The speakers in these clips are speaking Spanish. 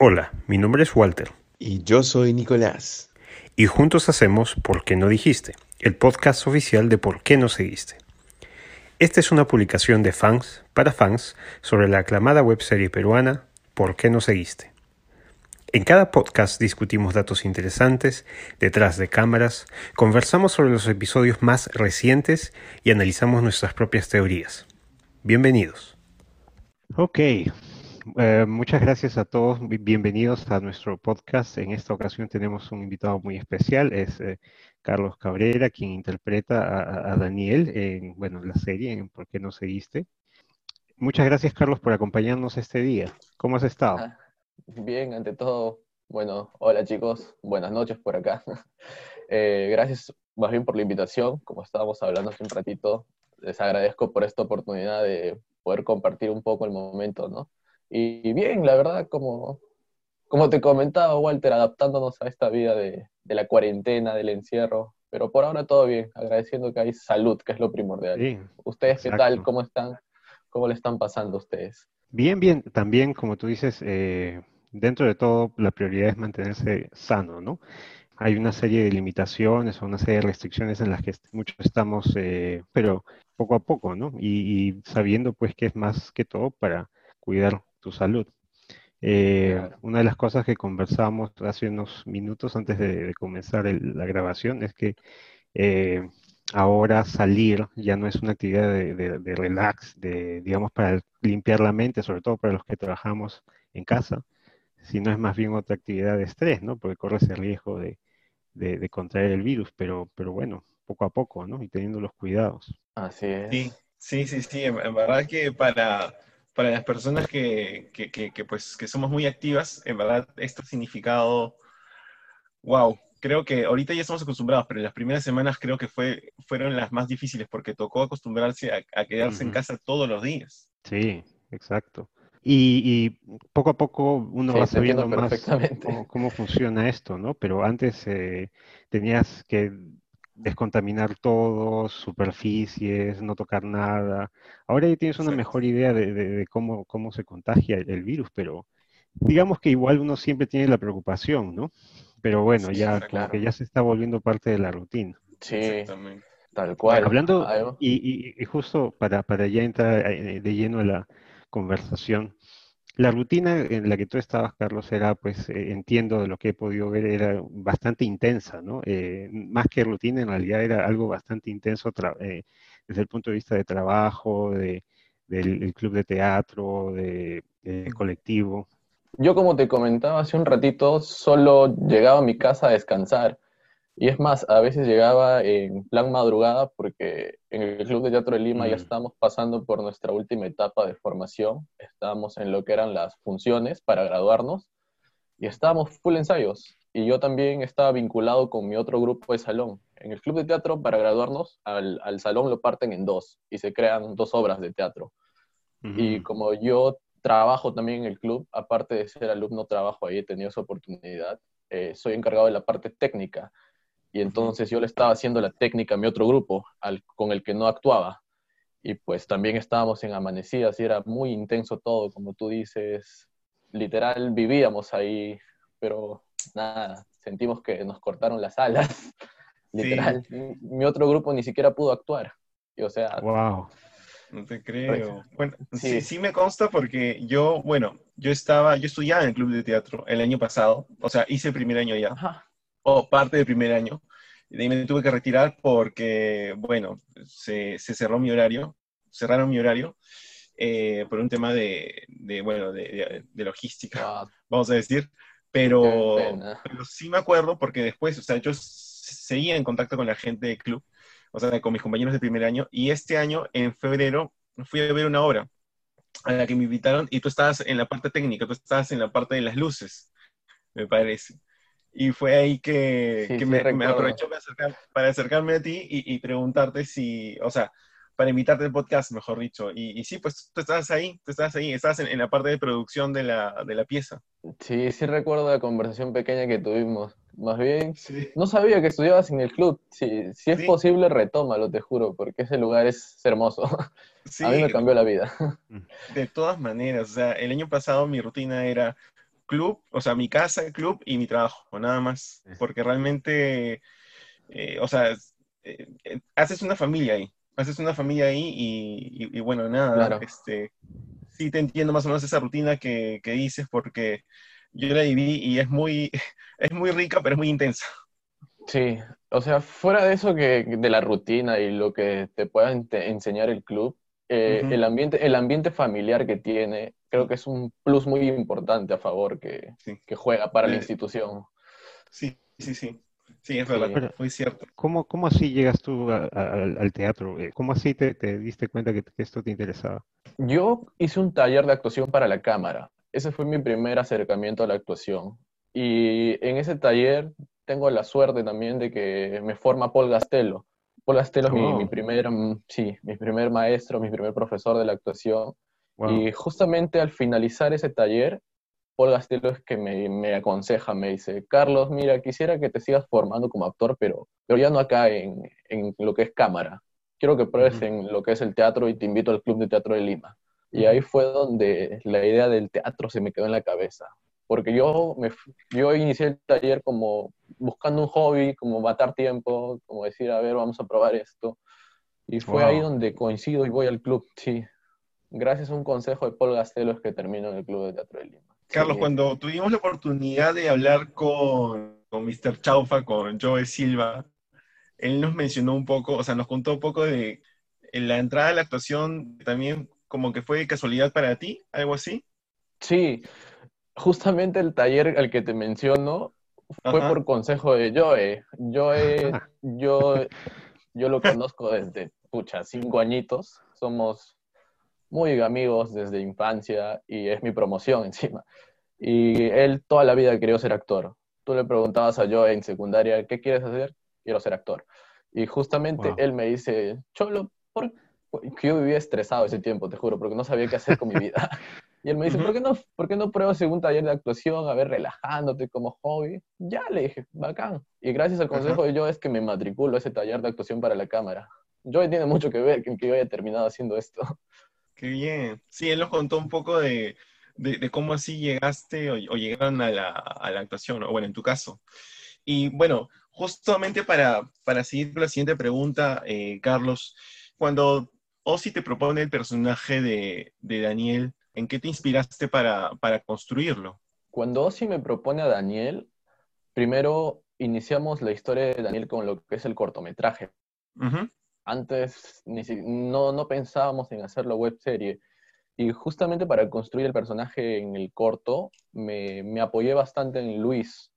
Hola, mi nombre es Walter. Y yo soy Nicolás. Y juntos hacemos ¿Por qué no dijiste? El podcast oficial de ¿Por qué no seguiste? Esta es una publicación de fans para fans sobre la aclamada webserie peruana ¿Por qué no seguiste? En cada podcast discutimos datos interesantes, detrás de cámaras, conversamos sobre los episodios más recientes y analizamos nuestras propias teorías. Bienvenidos. Ok, eh, muchas gracias a todos. Bienvenidos a nuestro podcast. En esta ocasión tenemos un invitado muy especial. Es eh, Carlos Cabrera, quien interpreta a, Daniel en bueno, la serie en ¿Por qué no seguiste? Muchas gracias, Carlos, por acompañarnos este día. ¿Cómo has estado? Ah, bien, ante todo, bueno, hola chicos, buenas noches por acá. Eh, gracias más bien por la invitación. Como estábamos hablando hace un ratito, les agradezco por esta oportunidad de poder compartir un poco el momento, ¿no? Y bien, la verdad, como, como te comentaba, Walter, adaptándonos a esta vida de, la cuarentena, del encierro, pero por ahora todo bien, agradeciendo que hay salud, que es lo primordial. ¿Ustedes qué tal? ¿Cómo están? ¿Cómo le están pasando a ustedes? Bien, bien. También, como tú dices, eh, dentro de todo, la prioridad es mantenerse sano, ¿no? Hay una serie de limitaciones o una serie de restricciones en las que muchos estamos, eh, pero poco a poco, ¿no? Y, y, sabiendo, pues, que es más que todo para cuidar tu salud. Eh, una de las cosas que conversamos hace unos minutos antes de, comenzar la grabación es que eh, ahora salir ya no es una actividad de, relax, de, digamos, para limpiar la mente, sobre todo para los que trabajamos en casa, sino es más bien otra actividad de estrés, ¿no? Porque corres el riesgo de, contraer el virus, pero, pero bueno, poco a poco, ¿no? Y teniendo los cuidados. Así es. Sí, sí, sí, sí. En verdad que para para las personas que, que, que, pues, que somos muy activas, en verdad, esto ha significado, wow, creo que ahorita ya estamos acostumbrados, pero en las primeras semanas creo que fue, fueron las más difíciles porque tocó acostumbrarse a, quedarse en casa todos los días. Sí, exacto. Y, y poco a poco uno va sabiendo más cómo, cómo, funciona esto, ¿no? Pero antes eh, tenías que descontaminar todo, superficies, no tocar nada. Ahora ya tienes una mejor idea de, cómo, cómo se contagia el, virus, pero digamos que igual uno siempre tiene la preocupación, ¿no? Pero bueno, ya como que ya se está volviendo parte de la rutina. Sí, tal cual. Hablando, y, y, justo para, para ya entrar eh, de lleno a la conversación, la rutina en la que tú estabas, Carlos, era, pues, eh, entiendo de lo que he podido ver, era bastante intensa, ¿no? Eh, más que rutina, en realidad era algo bastante intenso eh, desde el punto de vista de trabajo, de, del club de teatro, de, colectivo. Yo, como te comentaba hace un ratito, solo llegaba a mi casa a descansar. Y es más, a veces llegaba en plan madrugada porque en el Club de Teatro de Lima ya estábamos pasando por nuestra última etapa de formación. Estábamos en lo que eran las funciones para graduarnos y estábamos full ensayos. Y yo también estaba vinculado con mi otro grupo de salón. En el Club de Teatro, para graduarnos, al, al salón lo parten en dos y se crean dos obras de teatro. Y como yo trabajo también en el club, aparte de ser alumno, trabajo ahí, he tenido esa oportunidad. Eh, soy encargado de la parte técnica y entonces yo le estaba haciendo la técnica a mi otro grupo, al, con el que no actuaba. Y pues también estábamos en amanecidas y era muy intenso todo, como tú dices. Literal, vivíamos ahí, pero nada, sentimos que nos cortaron las alas. Literal. Mi otro grupo ni siquiera pudo actuar. Y, o sea. ¡Wow! No te creo. Bueno, sí. sí. me consta porque yo, bueno, yo estaba, yo estudiaba en el club de teatro el año pasado, o sea, hice el primer año ya. Ajá o parte del primer año. Y de ahí me tuve que retirar porque, bueno, se, se cerró mi horario, cerraron mi horario eh, por un tema de, de bueno, de, de, logística, ah. vamos a decir. Pero, pero, sí me acuerdo porque después, o sea, yo seguía en contacto con la gente del club, o sea, con mis compañeros de primer año, y este año, en febrero, fui a ver una obra a la que me invitaron y tú estabas en la parte técnica, tú estabas en la parte de las luces, me parece. Y fue ahí que, me, aprovechó para, acercarme a ti y, preguntarte si, o sea, para invitarte al podcast, mejor dicho. Y, y, sí, pues tú estabas ahí, tú estabas ahí, estabas en, la parte de producción de la, de la, pieza. Sí, sí recuerdo la conversación pequeña que tuvimos. Más bien, no sabía que estudiabas en el club. Si, si es posible, retómalo, te juro, porque ese lugar es hermoso. a mí me cambió la vida. De todas maneras, o sea, el año pasado mi rutina era club, o sea, mi casa, club y mi trabajo, nada más. Porque realmente, eh, o sea, eh, eh, haces una familia ahí, haces una familia ahí y, bueno, nada, este, sí te entiendo más o menos esa rutina que, que dices porque yo la viví y es muy, es muy rica, pero es muy intensa. Sí, o sea, fuera de eso que de la rutina y lo que te pueda enseñar el club, eh, el, ambiente, el ambiente familiar que tiene, creo que es un plus muy importante a favor que, que juega para la institución. Sí, sí, sí. Sí, es verdad, muy cierto. ¿Cómo, ¿Cómo, así llegas tú al teatro? Eh, ¿Cómo así te, te diste cuenta que, esto te interesaba? Yo hice un taller de actuación para la cámara. Ese fue mi primer acercamiento a la actuación. Y en ese taller tengo la suerte también de que me forma Paul Gastelo. Paul Gastelo es mi, oh. primer, mm, sí, mi primer maestro, mi primer profesor de la actuación. Y justamente al finalizar ese taller, Paul Gastelo es que me, me, aconseja, me dice, Carlos, mira, quisiera que te sigas formando como actor, pero, pero ya no acá en, en lo que es cámara. Quiero que pruebes en lo que es el teatro y te invito al Club de Teatro de Lima. Y ahí fue donde la idea del teatro se me quedó en la cabeza porque yo, me, yo inicié el taller como buscando un hobby, como matar tiempo, como decir, a ver, vamos a probar esto. Y fue ahí donde coincido y voy al club, sí. Gracias a un consejo de Paul Gastelo es que termino en el Club de Teatro de Lima. Carlos, cuando tuvimos la oportunidad de hablar con, con Mr. Chaufa, con Joe Silva, él nos mencionó un poco, o sea, nos contó un poco de la entrada a la actuación, también como que fue casualidad para ti, algo así. Sí, justamente el taller al que te menciono fue por consejo de Joe. Joe, yo, yo lo conozco desde, pucha, cinco añitos. Somos muy amigos desde infancia y es mi promoción encima. Y él toda la vida quería ser actor. Tú le preguntabas a Joe en secundaria, ¿qué quieres hacer? Quiero ser actor. Y justamente él me dice, Cholo, ¿por yo vivía estresado ese tiempo, te juro, porque no sabía qué hacer con mi vida. Y él me dice, ¿por, qué no, ¿por qué no pruebas un taller de actuación, a ver, relajándote como hobby? Ya le dije, bacán. Y gracias al consejo de yo es que me matriculo a ese taller de actuación para la cámara. Yo tiene mucho que ver que yo haya terminado haciendo esto. Qué bien. Sí, él nos contó un poco de, de, cómo así llegaste o, llegaron a la, a la, actuación, o bueno, en tu caso. Y bueno, justamente para, para seguir con la siguiente pregunta, eh, Carlos, cuando Ozzy te propone el personaje de, de Daniel, ¿En qué te inspiraste para, construirlo? Cuando Ozzy me propone a Daniel, primero iniciamos la historia de Daniel con lo que es el cortometraje. Antes no, no pensábamos en hacerlo web serie. Y justamente para construir el personaje en el corto, me, me, apoyé bastante en Luis,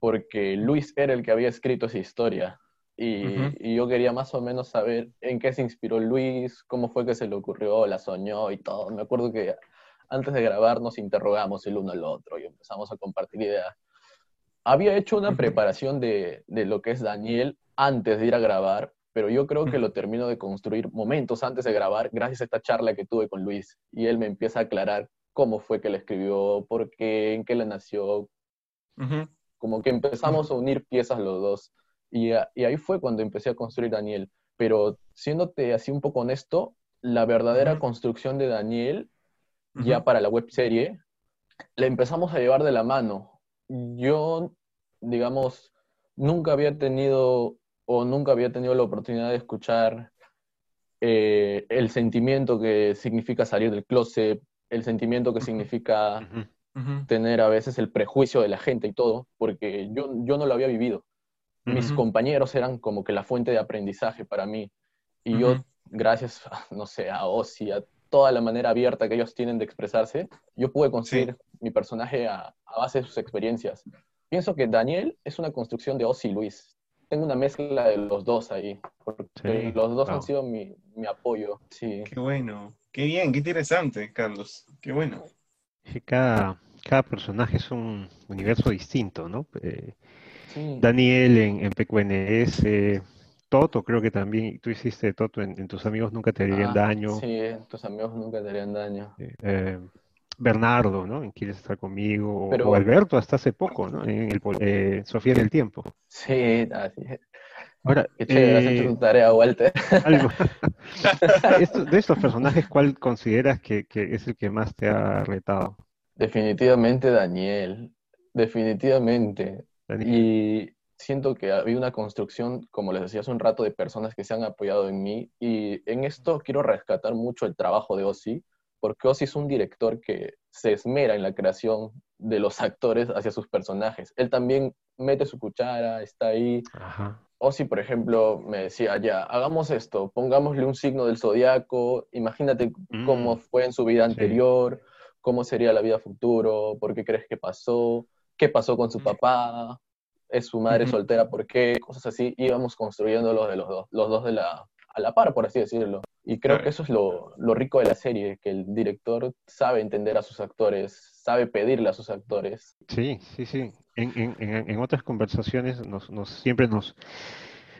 porque Luis era el que había escrito esa historia. Y, y, yo quería más o menos saber en qué se inspiró Luis, cómo fue que se le ocurrió, la soñó y todo. Me acuerdo que antes de grabar nos interrogamos el uno al otro y empezamos a compartir ideas. Había hecho una preparación de, de lo que es Daniel antes de ir a grabar, pero yo creo que lo termino de construir momentos antes de grabar gracias a esta charla que tuve con Luis y él me empieza a aclarar cómo fue que le escribió, por qué, en qué le nació. Como que empezamos a unir piezas los dos. Y, y, ahí fue cuando empecé a construir Daniel. Pero siéndote así un poco honesto, la verdadera construcción de Daniel ya para la web serie, la empezamos a llevar de la mano. Yo, digamos, nunca había tenido o nunca había tenido la oportunidad de escuchar eh, el sentimiento que significa salir del closet, el sentimiento que significa tener a veces el prejuicio de la gente y todo, porque yo, yo no lo había vivido. Mis compañeros eran como que la fuente de aprendizaje para mí. Y yo, gracias, no sé, a Ozzy, a toda la manera abierta que ellos tienen de expresarse, yo pude construir mi personaje a, base de sus experiencias. Pienso que Daniel es una construcción de Ozzy y Luis. Tengo una mezcla de los dos ahí, porque los dos han sido mi, mi, apoyo. Sí. Qué bueno, qué bien, qué interesante, Carlos. Qué bueno. Cada, cada personaje es un universo distinto, ¿no? Eh, Daniel en, en PQNS, Toto, creo que también tú hiciste Toto en, tus amigos nunca te harían ah, daño. Sí, tus amigos nunca te harían daño. Eh, Bernardo, ¿no? En Quieres estar conmigo. o Alberto hasta hace poco, ¿no? En el, eh, Sofía del Tiempo. Sí, así es. Ahora, Qué chévere, has hecho tu tarea, Walter. de estos personajes, ¿cuál consideras que, que, es el que más te ha retado? Definitivamente Daniel, definitivamente. Y siento que había una construcción, como les decía hace un rato, de personas que se han apoyado en mí. Y en esto quiero rescatar mucho el trabajo de Ozzy, porque Ozzy es un director que se esmera en la creación de los actores hacia sus personajes. Él también mete su cuchara, está ahí. Ozzy, por ejemplo, me decía, ya, hagamos esto, pongámosle un signo del zodiaco, imagínate cómo mm. fue en su vida anterior, cómo sería la vida futuro, por qué crees que pasó, qué pasó con su papá, es su madre soltera, por qué, cosas así, íbamos construyendo los de los dos, los dos de la, a la par, por así decirlo. Y creo que eso es lo, lo, rico de la serie, que el director sabe entender a sus actores, sabe pedirle a sus actores. Sí, sí, sí. En, en, en otras conversaciones nos, nos, siempre nos,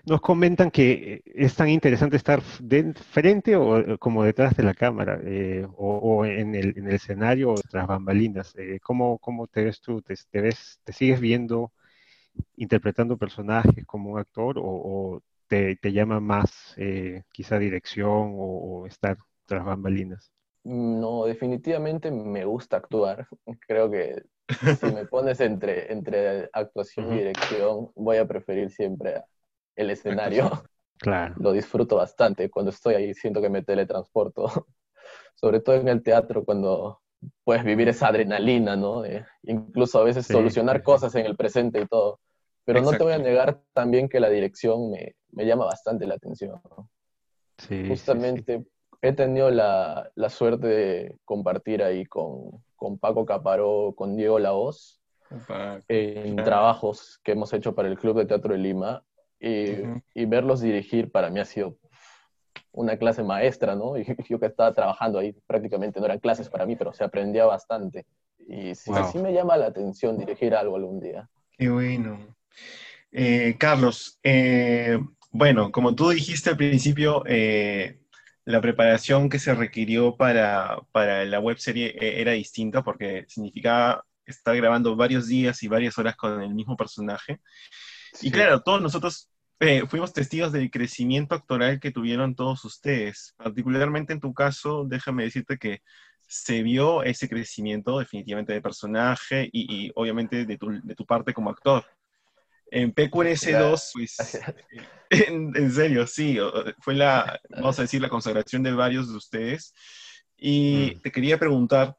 nos comentan que es tan interesante estar de frente o como detrás de la cámara, eh, o, en, el, en, el, escenario o tras bambalinas. Eh, ¿cómo, ¿cómo, te ves tú? ¿Te, ves, ¿Te sigues viendo interpretando personajes como un actor o, te, te, llama más eh, quizá dirección o, estar tras bambalinas? No, definitivamente me gusta actuar. Creo que si me pones entre, entre actuación y dirección, voy a preferir siempre el escenario. Claro. Lo disfruto bastante. Cuando estoy ahí siento que me teletransporto. Sobre todo en el teatro, cuando puedes vivir esa adrenalina, ¿no? incluso a veces solucionar cosas en el presente y todo. Pero no te voy a negar también que la dirección me, me llama bastante la atención. Sí, Justamente he tenido la, la, suerte de compartir ahí con, con Paco Caparó, con Diego Laoz, en trabajos que hemos hecho para el Club de Teatro de Lima y, verlos dirigir para mí ha sido una clase maestra, ¿no? Y yo que estaba trabajando ahí prácticamente no eran clases para mí, pero se aprendía bastante. Y sí, me llama la atención dirigir algo algún día. Qué bueno. Eh, Carlos, eh, bueno, como tú dijiste al principio, eh, la preparación que se requirió para, para la web serie era distinta porque significaba estar grabando varios días y varias horas con el mismo personaje. Y claro, todos nosotros eh, fuimos testigos del crecimiento actoral que tuvieron todos ustedes. Particularmente en tu caso, déjame decirte que se vio ese crecimiento definitivamente de personaje y, obviamente de tu, de tu, parte como actor. En PQNS2, pues, en, serio, sí, fue la, vamos a decir, la consagración de varios de ustedes. Y mm. te quería preguntar,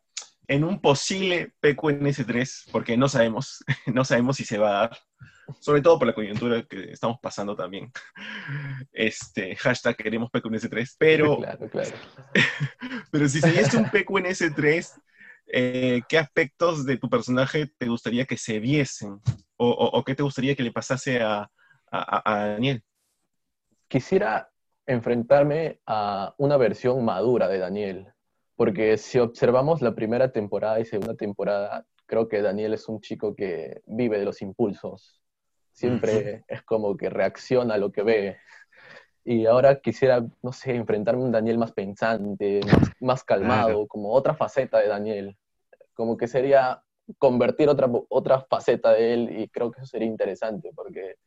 en un posible PQNS3, porque no sabemos, no sabemos si se va a dar, sobre todo por la coyuntura que estamos pasando también. Este, hashtag queremos PQNS3, pero, claro, claro. pero si se un PQNS3, eh, ¿qué aspectos de tu personaje te gustaría que se viesen? ¿O, qué te gustaría que le pasase a, a, a Daniel? Quisiera enfrentarme a una versión madura de Daniel, porque si observamos la primera temporada y segunda temporada, creo que Daniel es un chico que vive de los impulsos, siempre es como que reacciona a lo que ve. Y ahora quisiera, no sé, enfrentarme a un Daniel más pensante, más, calmado, como otra faceta de Daniel. Como que sería convertir otra, otra faceta de él y creo que eso sería interesante porque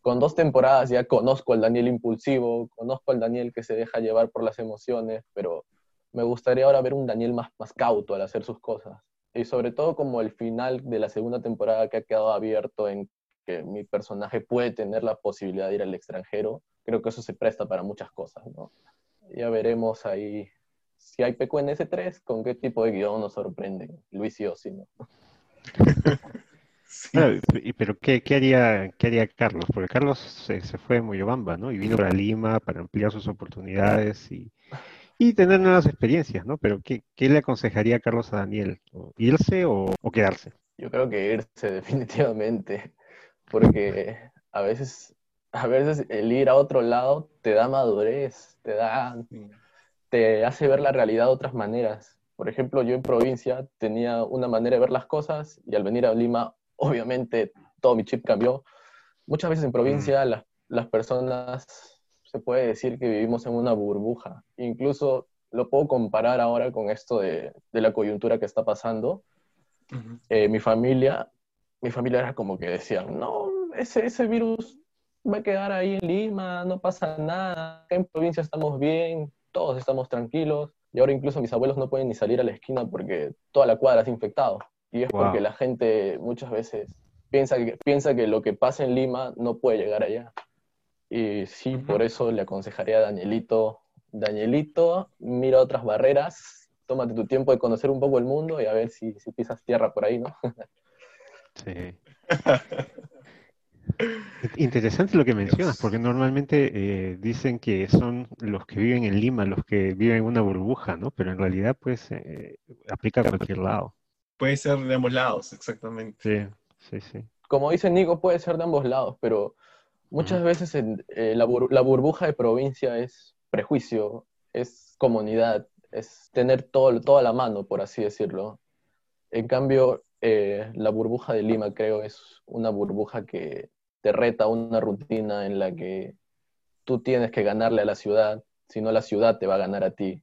con dos temporadas ya conozco al Daniel impulsivo, conozco al Daniel que se deja llevar por las emociones, pero me gustaría ahora ver un Daniel más, más cauto al hacer sus cosas. Y sobre todo como el final de la segunda temporada que ha quedado abierto en que mi personaje puede tener la posibilidad de ir al extranjero, creo que eso se presta para muchas cosas, ¿no? Ya veremos ahí si hay PQNS3, con qué tipo de guion nos sorprende Luis y Osi, ¿no? pero ¿qué, qué, haría, ¿qué haría Carlos? Porque Carlos se, se fue de Moyobamba, ¿no? Y vino a Lima para ampliar sus oportunidades y, y tener nuevas experiencias, ¿no? Pero ¿qué, qué le aconsejaría a Carlos a Daniel? ¿Irse o, o quedarse? Yo creo que irse definitivamente porque a veces, a veces el ir a otro lado te da madurez, te da, te hace ver la realidad de otras maneras. Por ejemplo, yo en provincia tenía una manera de ver las cosas y al venir a Lima, obviamente todo mi chip cambió. Muchas veces en provincia mm. las, las personas se puede decir que vivimos en una burbuja. Incluso lo puedo comparar ahora con esto de, de la coyuntura que está pasando. Eh, mi familia mi familia era como que decían, no, ese, ese virus va a quedar ahí en Lima, no pasa nada, en provincia estamos bien, todos estamos tranquilos. Y ahora incluso mis abuelos no pueden ni salir a la esquina porque toda la cuadra es infectado. Y es porque la gente muchas veces piensa que, piensa que lo que pasa en Lima no puede llegar allá. Y sí, por eso le aconsejaría a Danielito, Danielito, mira otras barreras, tómate tu tiempo de conocer un poco el mundo y a ver si, si pisas tierra por ahí, ¿no? sí. Interesante lo que mencionas, porque normalmente eh, dicen que son los que viven en Lima los que viven en una burbuja, ¿no? Pero en realidad, pues, eh, aplica a cualquier lado. Puede ser de ambos lados, exactamente. Sí, sí, sí. Como dice Nico, puede ser de ambos lados, pero muchas veces eh, la, burbuja de provincia es prejuicio, es comunidad, es tener todo, todo a la mano, por así decirlo. En cambio, la burbuja de Lima creo es una burbuja que te reta una rutina en la que tú tienes que ganarle a la ciudad, si no la ciudad te va a ganar a ti.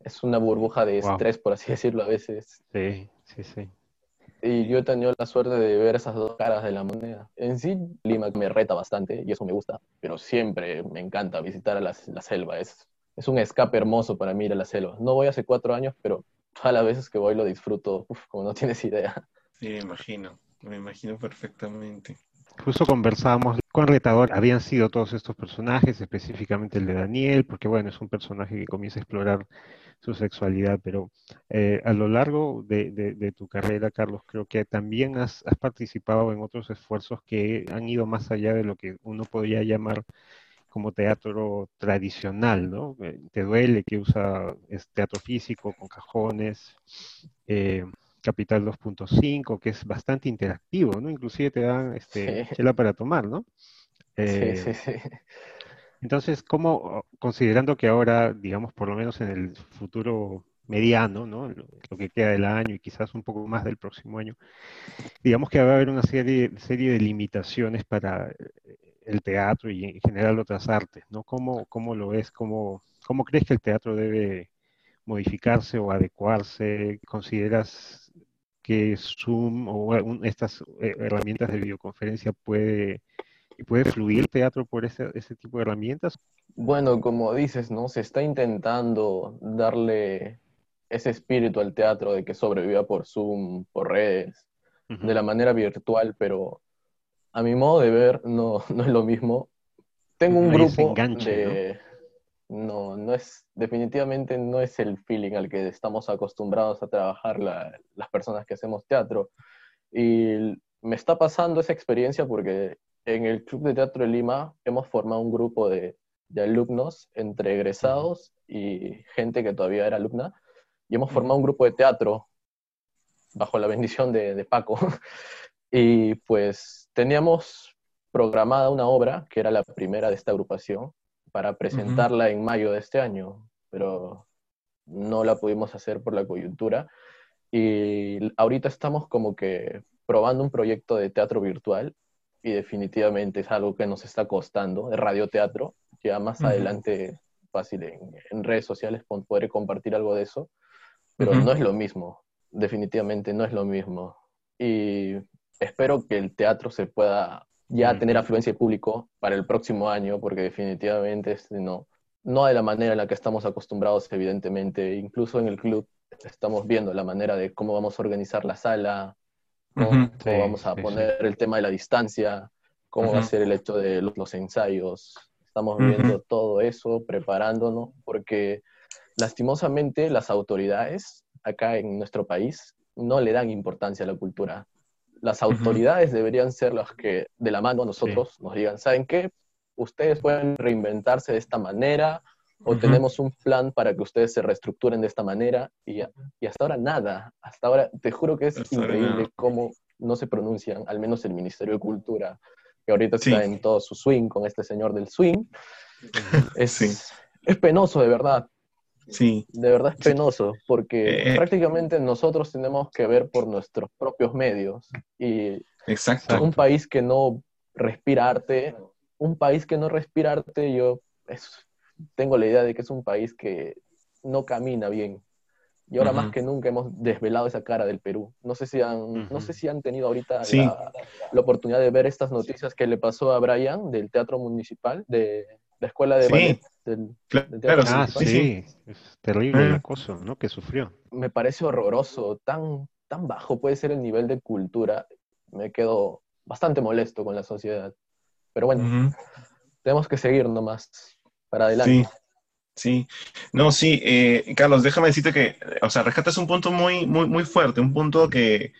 Es una burbuja de estrés, por así decirlo, a veces. Sí, sí, sí. Y yo he tenido la suerte de ver esas dos caras de la moneda. En sí, Lima me reta bastante y eso me gusta, pero siempre me encanta visitar a la, selva. Es, es un escape hermoso para mí ir a la selva. No voy hace cuatro años, pero todas las veces que voy lo disfruto, como no tienes idea. Sí, me imagino, me imagino perfectamente. Justo conversábamos cuán retador habían sido todos estos personajes, específicamente el de Daniel, porque bueno, es un personaje que comienza a explorar su sexualidad, pero eh, a lo largo de, tu carrera, Carlos, creo que también has, participado en otros esfuerzos que han ido más allá de lo que uno podría llamar como teatro tradicional, ¿no? Eh, te duele que usa teatro físico con cajones, eh, Capital 2.5, que es bastante interactivo, ¿no? Inclusive te dan este, chela para tomar, ¿no? sí, eh, sí, sí. Entonces, ¿cómo, considerando que ahora, digamos, por lo menos en el futuro mediano, ¿no? Lo, que queda del año y quizás un poco más del próximo año, digamos que va a haber una serie, serie de limitaciones para el teatro y en general otras artes, ¿no? ¿Cómo, cómo lo ves? ¿Cómo, ¿Cómo crees que el teatro debe modificarse o adecuarse? ¿Consideras que Zoom o estas eh, herramientas de videoconferencia puede, puede fluir teatro por ese, ese tipo de herramientas? Bueno, como dices, ¿no? Se está intentando darle ese espíritu al teatro de que sobreviva por Zoom, por redes, de la manera virtual, pero a mi modo de ver no, no es lo mismo. Tengo un grupo de no, no es, definitivamente no es el feeling al que estamos acostumbrados a trabajar las personas que hacemos teatro. Y me está pasando esa experiencia porque en el Club de Teatro de Lima hemos formado un grupo de, alumnos entre egresados y gente que todavía era alumna, y hemos formado un grupo de teatro bajo la bendición de, de Paco. y pues teníamos programada una obra, que era la primera de esta agrupación, para presentarla en mayo de este año, pero no la pudimos hacer por la coyuntura. Y ahorita estamos como que probando un proyecto de teatro virtual y definitivamente es algo que nos está costando, de radioteatro. Ya más adelante, fácil en, redes sociales podré compartir algo de eso, pero no es lo mismo, definitivamente no es lo mismo. Y espero que el teatro se pueda ya tener afluencia de público para el próximo año, porque definitivamente este, no, no de la manera en la que estamos acostumbrados, evidentemente. Incluso en el club estamos viendo la manera de cómo vamos a organizar la sala, cómo, vamos a poner el tema de la distancia, cómo va a ser el hecho de los, ensayos. Estamos viendo todo eso, preparándonos, porque lastimosamente las autoridades acá en nuestro país no le dan importancia a la cultura las autoridades deberían ser las que de la mano a nosotros nos digan, ¿saben qué? Ustedes pueden reinventarse de esta manera o tenemos un plan para que ustedes se reestructuren de esta manera y, y hasta ahora nada, hasta ahora te juro que es increíble cómo no se pronuncian, al menos el Ministerio de Cultura, que ahorita está en todo su swing con este señor del swing. Es, es penoso de verdad, Sí. De verdad es penoso, porque eh, eh. prácticamente nosotros tenemos que ver por nuestros propios medios. Y Exacto. un país que no respira arte, un país que no respira arte, yo tengo la idea de que es un país que no camina bien. Y ahora más que nunca hemos desvelado esa cara del Perú. No sé si han, no sé si han tenido ahorita la, oportunidad de ver estas noticias que le pasó a Brian del Teatro Municipal, de la Escuela de sí. Del, claro, Ah, sí, es terrible el acoso, ¿no? Que sufrió. Me parece horroroso, tan, tan bajo puede ser el nivel de cultura. Me quedo bastante molesto con la sociedad. Pero bueno, tenemos que seguir nomás para adelante. Sí. Sí, no, sí, eh, Carlos, déjame decirte que, o sea, rescatas un punto muy, muy, muy fuerte, un punto que,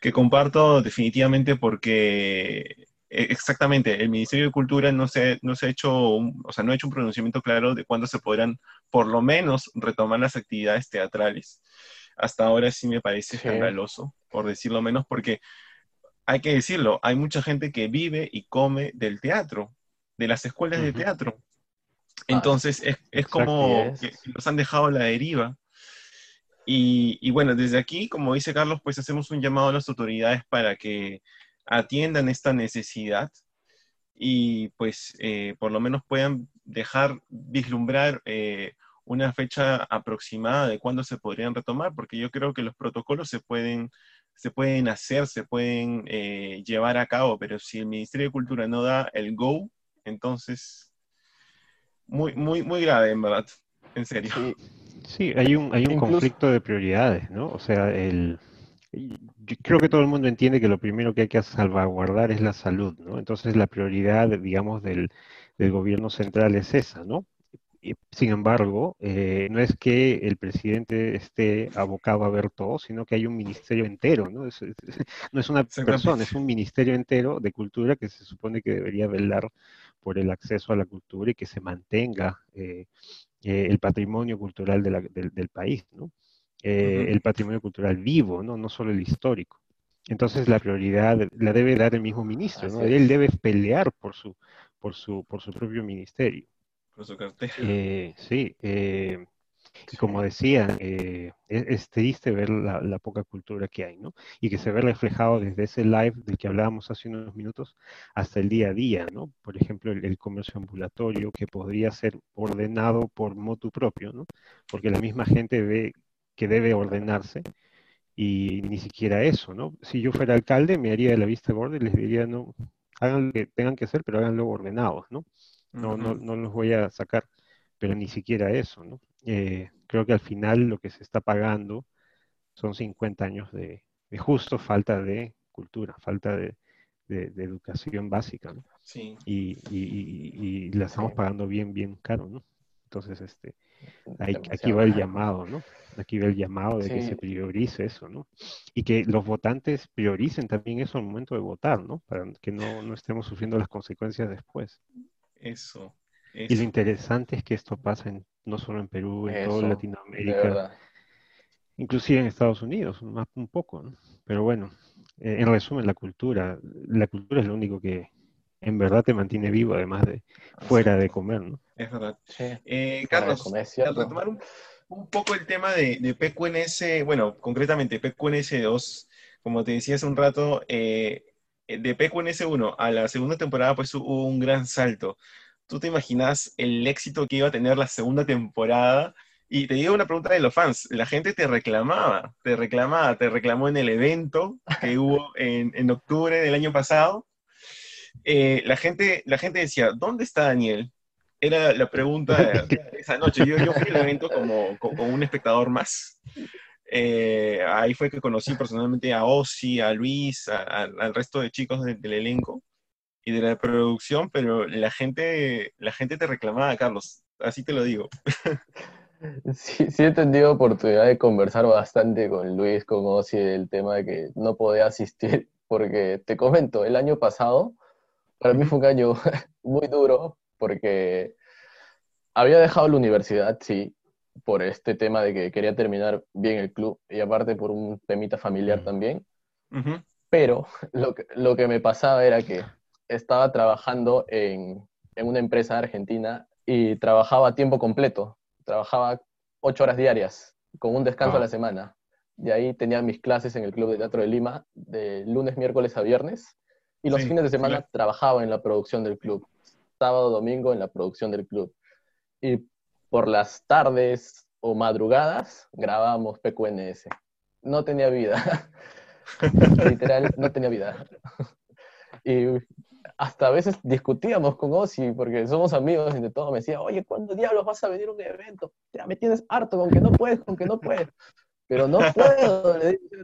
que comparto definitivamente porque exactamente, el Ministerio de Cultura no se, no se ha hecho, o sea, no ha hecho un pronunciamiento claro de cuándo se podrán, por lo menos, retomar las actividades teatrales. Hasta ahora sí me parece escandaloso, por decirlo menos, porque hay que decirlo, hay mucha gente que vive y come del teatro, de las escuelas de teatro. Ah, Entonces es, como que nos han dejado la deriva. Y, y, bueno, desde aquí, como dice Carlos, pues hacemos un llamado a las autoridades para que atiendan esta necesidad y pues eh, por lo menos puedan dejar vislumbrar eh, una fecha aproximada de cuándo se podrían retomar, porque yo creo que los protocolos se pueden, se pueden hacer, se pueden eh, llevar a cabo, pero si el Ministerio de Cultura no da el go, entonces muy, muy, muy grave, en verdad, en serio. Sí, hay un, hay un conflicto de prioridades, ¿no? O sea, el, yo creo que todo el mundo entiende que lo primero que hay que salvaguardar es la salud, ¿no? Entonces la prioridad, digamos, del, gobierno central es esa, ¿no? sin embargo, eh, no es que el presidente esté abocado a ver todo, sino que hay un ministerio entero, ¿no? no es una persona, es un ministerio entero de cultura que se supone que debería velar por el acceso a la cultura y que se mantenga eh, eh, el patrimonio cultural del país, ¿no? Eh, el patrimonio cultural vivo, ¿no? no solo el histórico. Entonces la prioridad la debe dar el mismo ministro, ¿no? Él debe pelear por su, por su, por su propio ministerio. Por su cartera. Eh, sí, eh, y como decía, es, es, triste ver la, poca cultura que hay, ¿no? Y que se ve reflejado desde ese live del que hablábamos hace unos minutos hasta el día a día, ¿no? Por ejemplo, el, el comercio ambulatorio que podría ser ordenado por motu propio, ¿no? Porque la misma gente ve que debe ordenarse y ni siquiera eso, ¿no? Si yo fuera alcalde me haría de la vista gorda y les diría, no, hagan lo que tengan que hacer, pero háganlo ordenados, ¿no? No, no, no los voy a sacar, pero ni siquiera eso, ¿no? Eh, creo que al final lo que se está pagando son 50 años de, justo falta de cultura, falta de, educación básica, ¿no? Sí. Y, y, la estamos pagando bien, bien caro, ¿no? Entonces, este, aquí va el llamado, ¿no? Aquí va el llamado de que se priorice eso, ¿no? Y que los votantes prioricen también eso al momento de votar, ¿no? Para que no, estemos sufriendo las consecuencias después. Eso, Y lo interesante es que esto pasa en, no solo en Perú, en toda Latinoamérica, inclusive en Estados Unidos, más un poco, ¿no? Pero bueno, eh, en resumen, la cultura, la cultura es lo único que, en verdad te mantiene vivo, además de fuera de comer, ¿no? Es verdad. Eh, Carlos, al retomar un, poco el tema de, de, PQNS, bueno, concretamente PQNS2, como te decía hace un rato, eh, de PQNS1 a la segunda temporada, pues hubo un gran salto. ¿Tú te imaginas el éxito que iba a tener la segunda temporada? Y te digo una pregunta de los fans, la gente te reclamaba, te reclamaba, te reclamó en el evento que hubo en, en octubre del año pasado, eh, la, gente, la gente decía, ¿dónde está Daniel? Era la pregunta de, esa noche. Yo, yo fui al evento como, como, un espectador más. Eh, ahí fue que conocí personalmente a Ozzy, a Luis, al resto de chicos del elenco y de la producción, pero la gente, la gente te reclamaba, Carlos, así te lo digo. Sí, sí he tenido oportunidad de conversar bastante con Luis, con Ozzy, el tema de que no podía asistir, porque te comento, el año pasado para mí fue un año muy duro porque había dejado la universidad, sí, por este tema de que quería terminar bien el club y aparte por un temita familiar también. Pero lo que, lo que me pasaba era que estaba trabajando en, en una empresa argentina y trabajaba a tiempo completo. Trabajaba ocho horas diarias, con un descanso a la semana. Y ahí tenía mis clases en el Club de Teatro de Lima, de lunes, miércoles a viernes. Y los fines de semana trabajaba en la producción del club. Sábado, domingo en la producción del club. Y por las tardes o madrugadas grabábamos PQNS. No tenía vida. Literal, no tenía vida. y hasta a veces discutíamos con Ozzy, porque somos amigos y de todo me decía, oye, ¿cuándo diablos vas a venir a un evento? Ya me tienes harto con que no puedes, con que no puedes. Pero no puedo,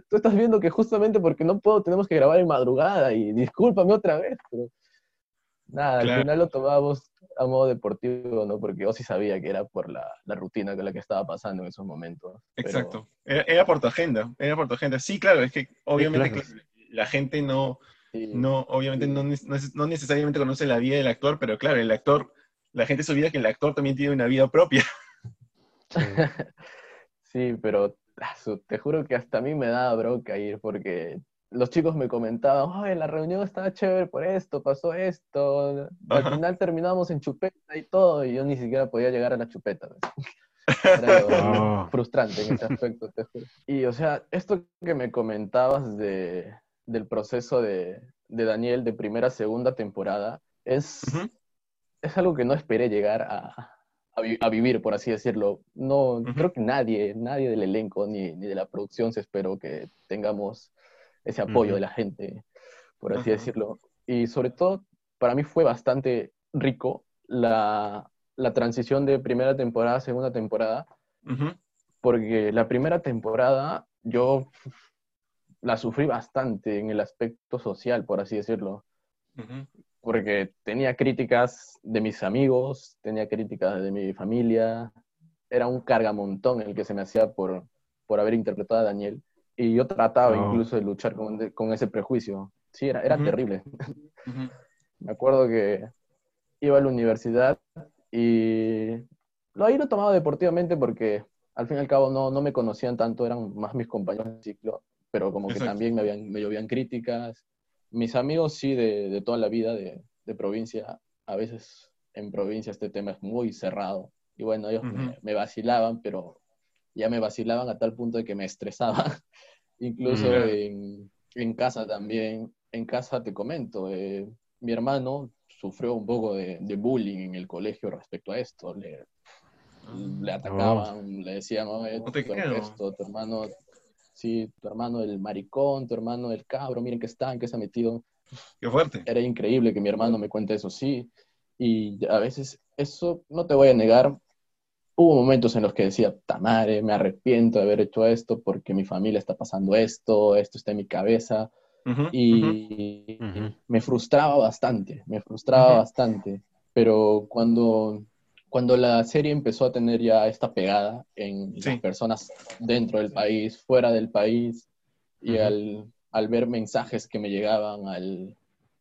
tú estás viendo que justamente porque no puedo tenemos que grabar en madrugada y discúlpame otra vez. Pero nada, al final lo tomamos a modo deportivo, ¿no? Porque Ozzy sabía que era por la, la rutina con la que estaba pasando en esos momentos. Exacto, era, por tu agenda, era por tu agenda. Sí, claro, es que obviamente la gente no no, obviamente no, no, necesariamente conoce la vida del actor, pero claro, el actor, la gente se olvida que el actor también tiene una vida propia. Sí, pero ah, te juro que hasta a mí me daba bronca ir porque los chicos me comentaban, oye, la reunión estaba chévere por esto, pasó esto, al final terminamos en chupeta y todo, y yo ni siquiera podía llegar a la chupeta. Era ah. frustrante en ese aspecto. Y o sea, esto que me comentabas de, del proceso de, Daniel de primera a segunda temporada es, es algo que no esperé llegar a, a, vivir, por así decirlo. No, creo que nadie, nadie del elenco ni, de la producción se esperó que tengamos ese apoyo de la gente, por así decirlo. Y sobre todo, para mí fue bastante rico la, la transición de primera temporada a segunda temporada, porque la primera temporada yo la sufrí bastante en el aspecto social, por así decirlo. Porque tenía críticas de mis amigos, tenía críticas de mi familia. Era un cargamontón el que se me hacía por, por haber interpretado a Daniel. Y yo trataba incluso de luchar con, con, ese prejuicio. Sí, era, era terrible. me acuerdo que iba a la universidad y lo ahí lo tomaba deportivamente porque al fin y al cabo no, no me conocían tanto, eran más mis compañeros de ciclo pero como que también me, habían, me llovían críticas. Mis amigos sí de, de toda la vida de, de, provincia, a veces en provincia este tema es muy cerrado. Y bueno, ellos me, vacilaban, pero ya me vacilaban a tal punto de que me estresaba. Incluso en, en, casa también. En casa te comento, eh, mi hermano sufrió un poco de, de, bullying en el colegio respecto a esto. Le, le ah. atacaban, le decían, no, esto, tu hermano sí, tu hermano el maricón, tu hermano el cabro, miren que está, en qué se ha metido. Qué fuerte. Era increíble que mi hermano me cuente eso, sí. Y a veces, eso no te voy a negar, hubo momentos en los que decía, tamare, me arrepiento de haber hecho esto porque mi familia está pasando esto, esto está en mi cabeza. y me frustraba bastante, me frustraba bastante. Pero cuando cuando la serie empezó a tener ya esta pegada en las personas dentro del país, fuera del país, y al, al, ver mensajes que me llegaban al,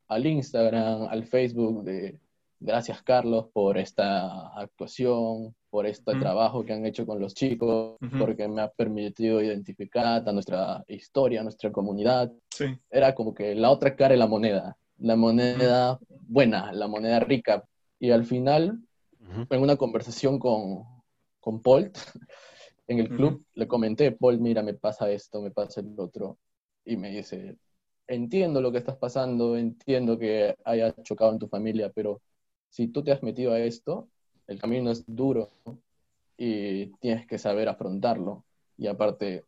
al, Instagram, al Facebook de gracias Carlos por esta actuación, por este trabajo que han hecho con los chicos, porque me ha permitido identificar a nuestra historia, a nuestra comunidad. Era como que la otra cara de la moneda, la moneda buena, la moneda rica. Y al final en una conversación con, con Paul en el club, le comenté, Paul, mira, me pasa esto, me pasa el otro. Y me dice, entiendo lo que estás pasando, entiendo que haya chocado en tu familia, pero si tú te has metido a esto, el camino es duro y tienes que saber afrontarlo. Y aparte,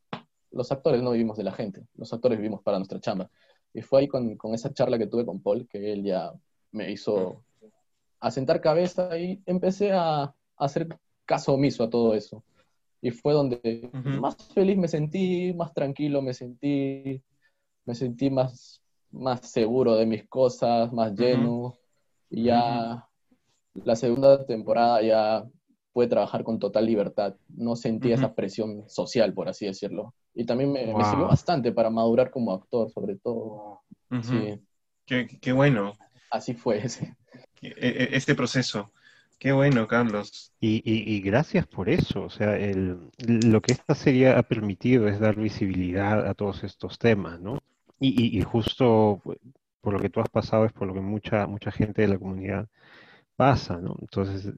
los actores no vivimos de la gente, los actores vivimos para nuestra chamba. Y fue ahí con, con esa charla que tuve con Paul que él ya me hizo a sentar cabeza y empecé a, hacer caso omiso a todo eso. Y fue donde más feliz me sentí, más tranquilo me sentí, me sentí más, más seguro de mis cosas, más lleno. Y ya la segunda temporada ya pude trabajar con total libertad. No sentí esa presión social, por así decirlo. Y también me, sirvió bastante para madurar como actor, sobre todo. Sí. Qué, qué, bueno. Así fue ese. E, e, este proceso. Qué bueno, Carlos. Y, gracias por eso. O sea, lo que esta serie ha permitido es dar visibilidad a todos estos temas, ¿no? Y, justo por lo que tú has pasado es por lo que mucha, mucha gente de la comunidad pasa, ¿no? Entonces,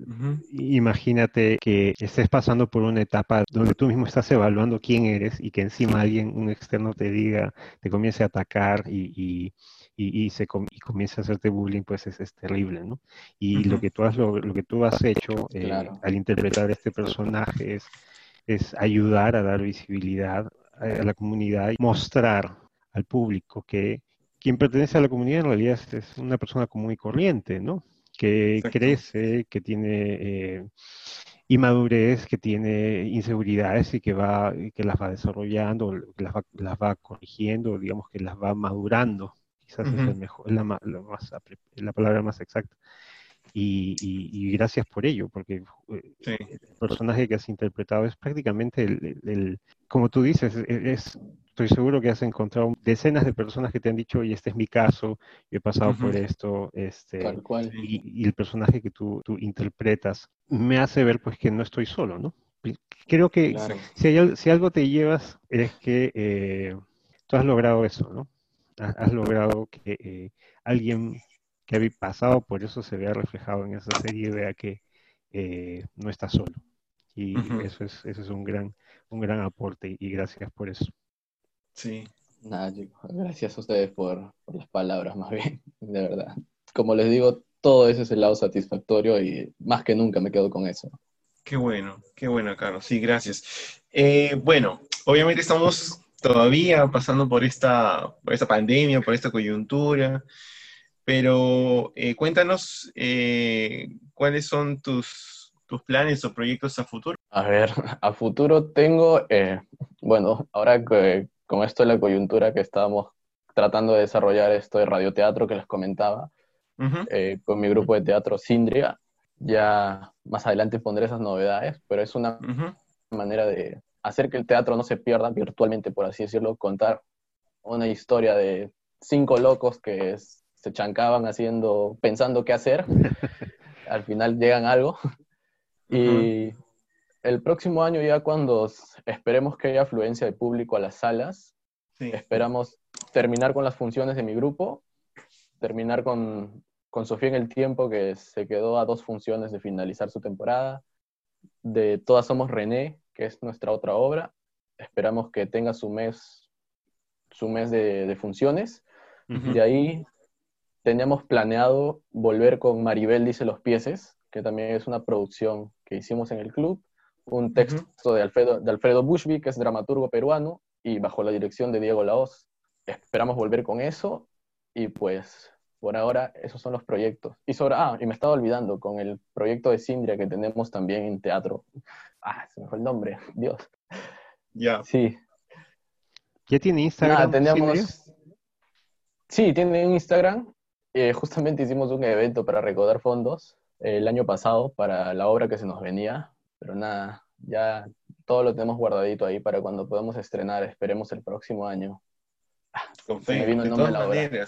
imagínate que estés pasando por una etapa donde tú mismo estás evaluando quién eres y que encima alguien, un externo, te diga, te comience a atacar y, y, se y comienza a hacerte bullying, pues es, terrible, ¿no? Y lo, que tú has, lo, que tú has hecho eh, al interpretar este personaje es, es ayudar a dar visibilidad a la comunidad y mostrar al público que quien pertenece a la comunidad en realidad es, una persona común y corriente, ¿no? Que crece, que tiene eh, inmadurez, que tiene inseguridades y que, va, que las va desarrollando, las va, las va corrigiendo, digamos que las va madurando. Quizás es el mejor, la, más, la palabra más exacta. Y, gracias por ello, porque eh, el personaje que has interpretado es prácticamente el, como tú dices, e, es, estoy seguro que has encontrado decenas de personas que te han dicho, oye, este es mi caso, yo he pasado por esto, este, Y, el personaje que tú, tú, interpretas me hace ver pues que no estoy solo, ¿no? Creo que si, si, algo te llevas es que eh, tú has logrado eso, ¿no? Has, logrado que eh, alguien que había pasado por eso se vea reflejado en esa serie y vea que eh, no está solo. Y eso, es, eso es un gran, un gran aporte y gracias por eso. Sí. Nada, chicos, gracias a ustedes por, las palabras, más bien, de verdad. Como les digo, todo eso es el lado satisfactorio y más que nunca me quedo con eso. Qué bueno, qué bueno, Carlos. Sí, gracias. Eh, bueno, obviamente estamos todavía pasando por esta, por esta pandemia, por esta coyuntura. Pero eh, cuéntanos eh, cuáles son tus, tus, planes o proyectos a futuro. A ver, a futuro tengo, eh, bueno, ahora que con esto de la coyuntura que estábamos tratando de desarrollar esto de radioteatro que les comentaba, con mi grupo de teatro Sindria, ya más adelante pondré esas novedades, pero es una manera de hacer que el teatro no se pierda virtualmente, por así decirlo, contar una historia de cinco locos que es se chancaban haciendo, pensando qué hacer. Al final llegan algo. Y el próximo año ya cuando esperemos que haya afluencia de público a las salas, esperamos terminar con las funciones de mi grupo, terminar con, con Sofía en el tiempo, que se quedó a dos funciones de finalizar su temporada, de Todas Somos René, que es nuestra otra obra. Esperamos que tenga su mes, su mes de, funciones. De ahí teníamos planeado volver con Maribel Dice los Pieses, que también es una producción que hicimos en el club, un texto de, Alfredo, de Alfredo Bushby, que es dramaturgo peruano, y bajo la dirección de Diego Laoz. Esperamos volver con eso, y pues por ahora esos son los proyectos. Y sobre, ah, y me estaba olvidando, con el proyecto de Sindria que tenemos también en teatro. Ah, se me fue el nombre, Dios. Ya. Sí. ¿Qué tiene Instagram? teníamos... Sí, tiene un Instagram eh, justamente hicimos un evento para recaudar fondos eh, el año pasado para la obra que se nos venía, pero nada, ya todo lo tenemos guardadito ahí para cuando podamos estrenar, esperemos el próximo año. Con fe, me vino el nombre de la obra.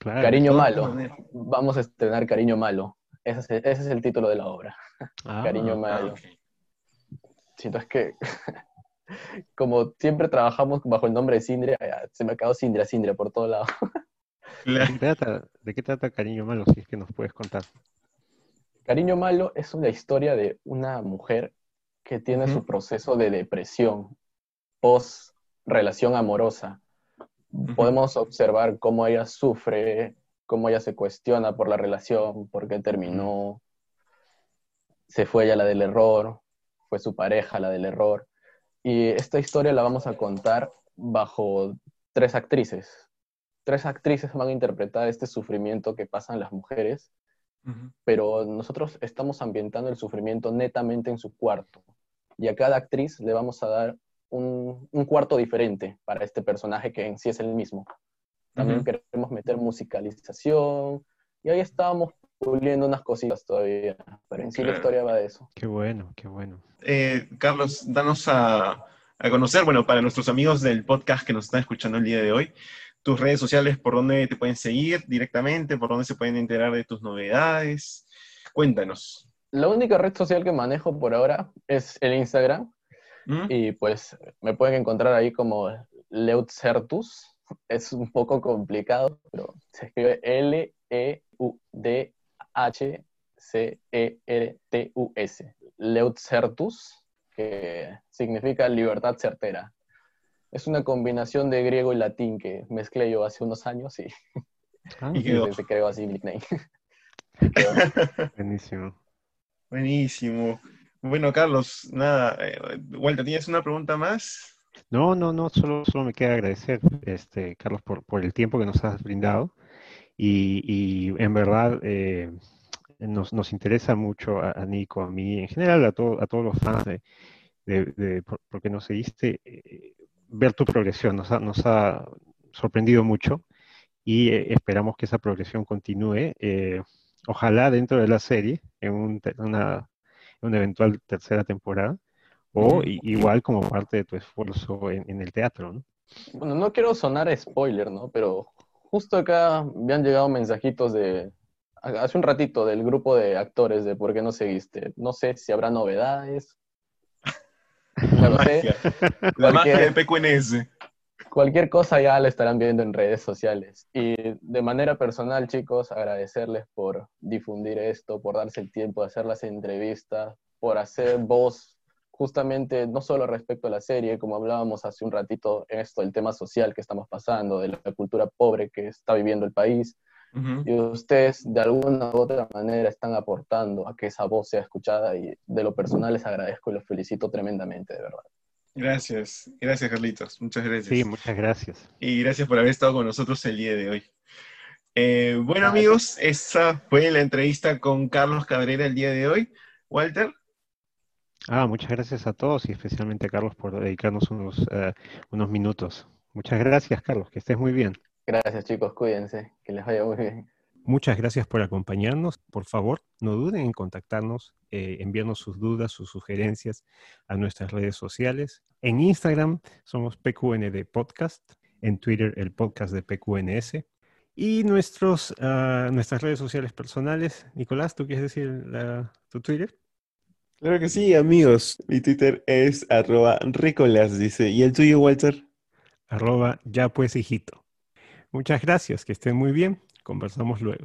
Cariño Malo. Vamos a estrenar Cariño Malo. Ese es, el título de la obra. Ah, Cariño Malo. Siento es que, como siempre trabajamos bajo el nombre de Sindria, se me acabó Sindria, Sindria por todo lado. ¿De qué, trata, Cariño Malo, si es que nos puedes contar? Cariño Malo es una historia de una mujer que tiene su proceso de depresión post relación amorosa. Podemos observar cómo ella sufre, cómo ella se cuestiona por la relación, por qué terminó, se fue ella la del error, fue su pareja la del error. Y esta historia la vamos a contar bajo tres actrices. Tres actrices van a interpretar este sufrimiento que pasan las mujeres, pero nosotros estamos ambientando el sufrimiento netamente en su cuarto. Y a cada actriz le vamos a dar un, cuarto diferente para este personaje que en sí es el mismo. También queremos meter musicalización, y ahí estábamos puliendo unas cositas todavía, pero en sí la historia va de eso. Qué bueno, qué bueno. Eh, Carlos, danos a, a, conocer, bueno, para nuestros amigos del podcast que nos están escuchando el día de hoy, tus redes sociales, por dónde te pueden seguir directamente, por dónde se pueden enterar de tus novedades. Cuéntanos. La única red social que manejo por ahora es el Instagram. ¿Mm? Y pues me pueden encontrar ahí como Leutcertus. Es un poco complicado, pero se escribe L-E-U-D-H-C-E-R-T-U-S. Leutcertus, que significa libertad certera es una combinación de griego y latín que mezclé yo hace unos años y, ah, se, creó así mi nickname. Buenísimo. Buenísimo. Bueno, Carlos, nada, eh, Walter, ¿tienes una pregunta más? No, no, no, solo, solo me queda agradecer, este, Carlos, por, por el tiempo que nos has brindado. Y, y en verdad eh, nos, nos, interesa mucho a, Nico, a mí, en general a, todo, a todos los fans de, de, por, porque nos seguiste, eh, ver tu progresión. Nos ha, nos ha sorprendido mucho y eh, esperamos que esa progresión continúe. ojalá dentro de la serie, en un, una, una eventual tercera temporada o igual como parte de tu esfuerzo en, el teatro, ¿no? Bueno, no quiero sonar spoiler, ¿no? Pero justo acá me han llegado mensajitos de, hace un ratito, del grupo de actores de ¿Por qué no seguiste? No sé si habrá novedades. No lo sé. La magia de PQNS. Cualquier cosa ya la estarán viendo en redes sociales. Y de manera personal, chicos, agradecerles por difundir esto, por darse el tiempo de hacer las entrevistas, por hacer voz justamente no solo respecto a la serie, como hablábamos hace un ratito, esto, el tema social que estamos pasando, de la cultura pobre que está viviendo el país, y ustedes de alguna u otra manera están aportando a que esa voz sea escuchada y de lo personal les agradezco y los felicito tremendamente, de verdad. Gracias, gracias Carlitos, muchas gracias. Sí, muchas gracias. Y gracias por haber estado con nosotros el día de hoy. Eh, bueno amigos, esa fue la entrevista con Carlos Cabrera el día de hoy. Walter, Ah, muchas gracias a todos y especialmente a Carlos por dedicarnos unos, eh, unos minutos. Muchas gracias, Carlos, que estés muy bien. Gracias, chicos, cuídense, que les vaya muy bien. Muchas gracias por acompañarnos. Por favor, no duden en contactarnos, eh, enviarnos sus dudas, sus sugerencias a nuestras redes sociales. En Instagram somos PQND Podcast, en Twitter el podcast de PQNS. Y nuestros, ah, nuestras redes sociales personales. Nicolás, ¿tú quieres decir tu Twitter? Claro que sí, amigos. Mi Twitter es arroba ricolas, dice. ¿Y el tuyo, Walter? Arroba ya pues hijito. Muchas gracias, que estén muy bien. Conversamos luego.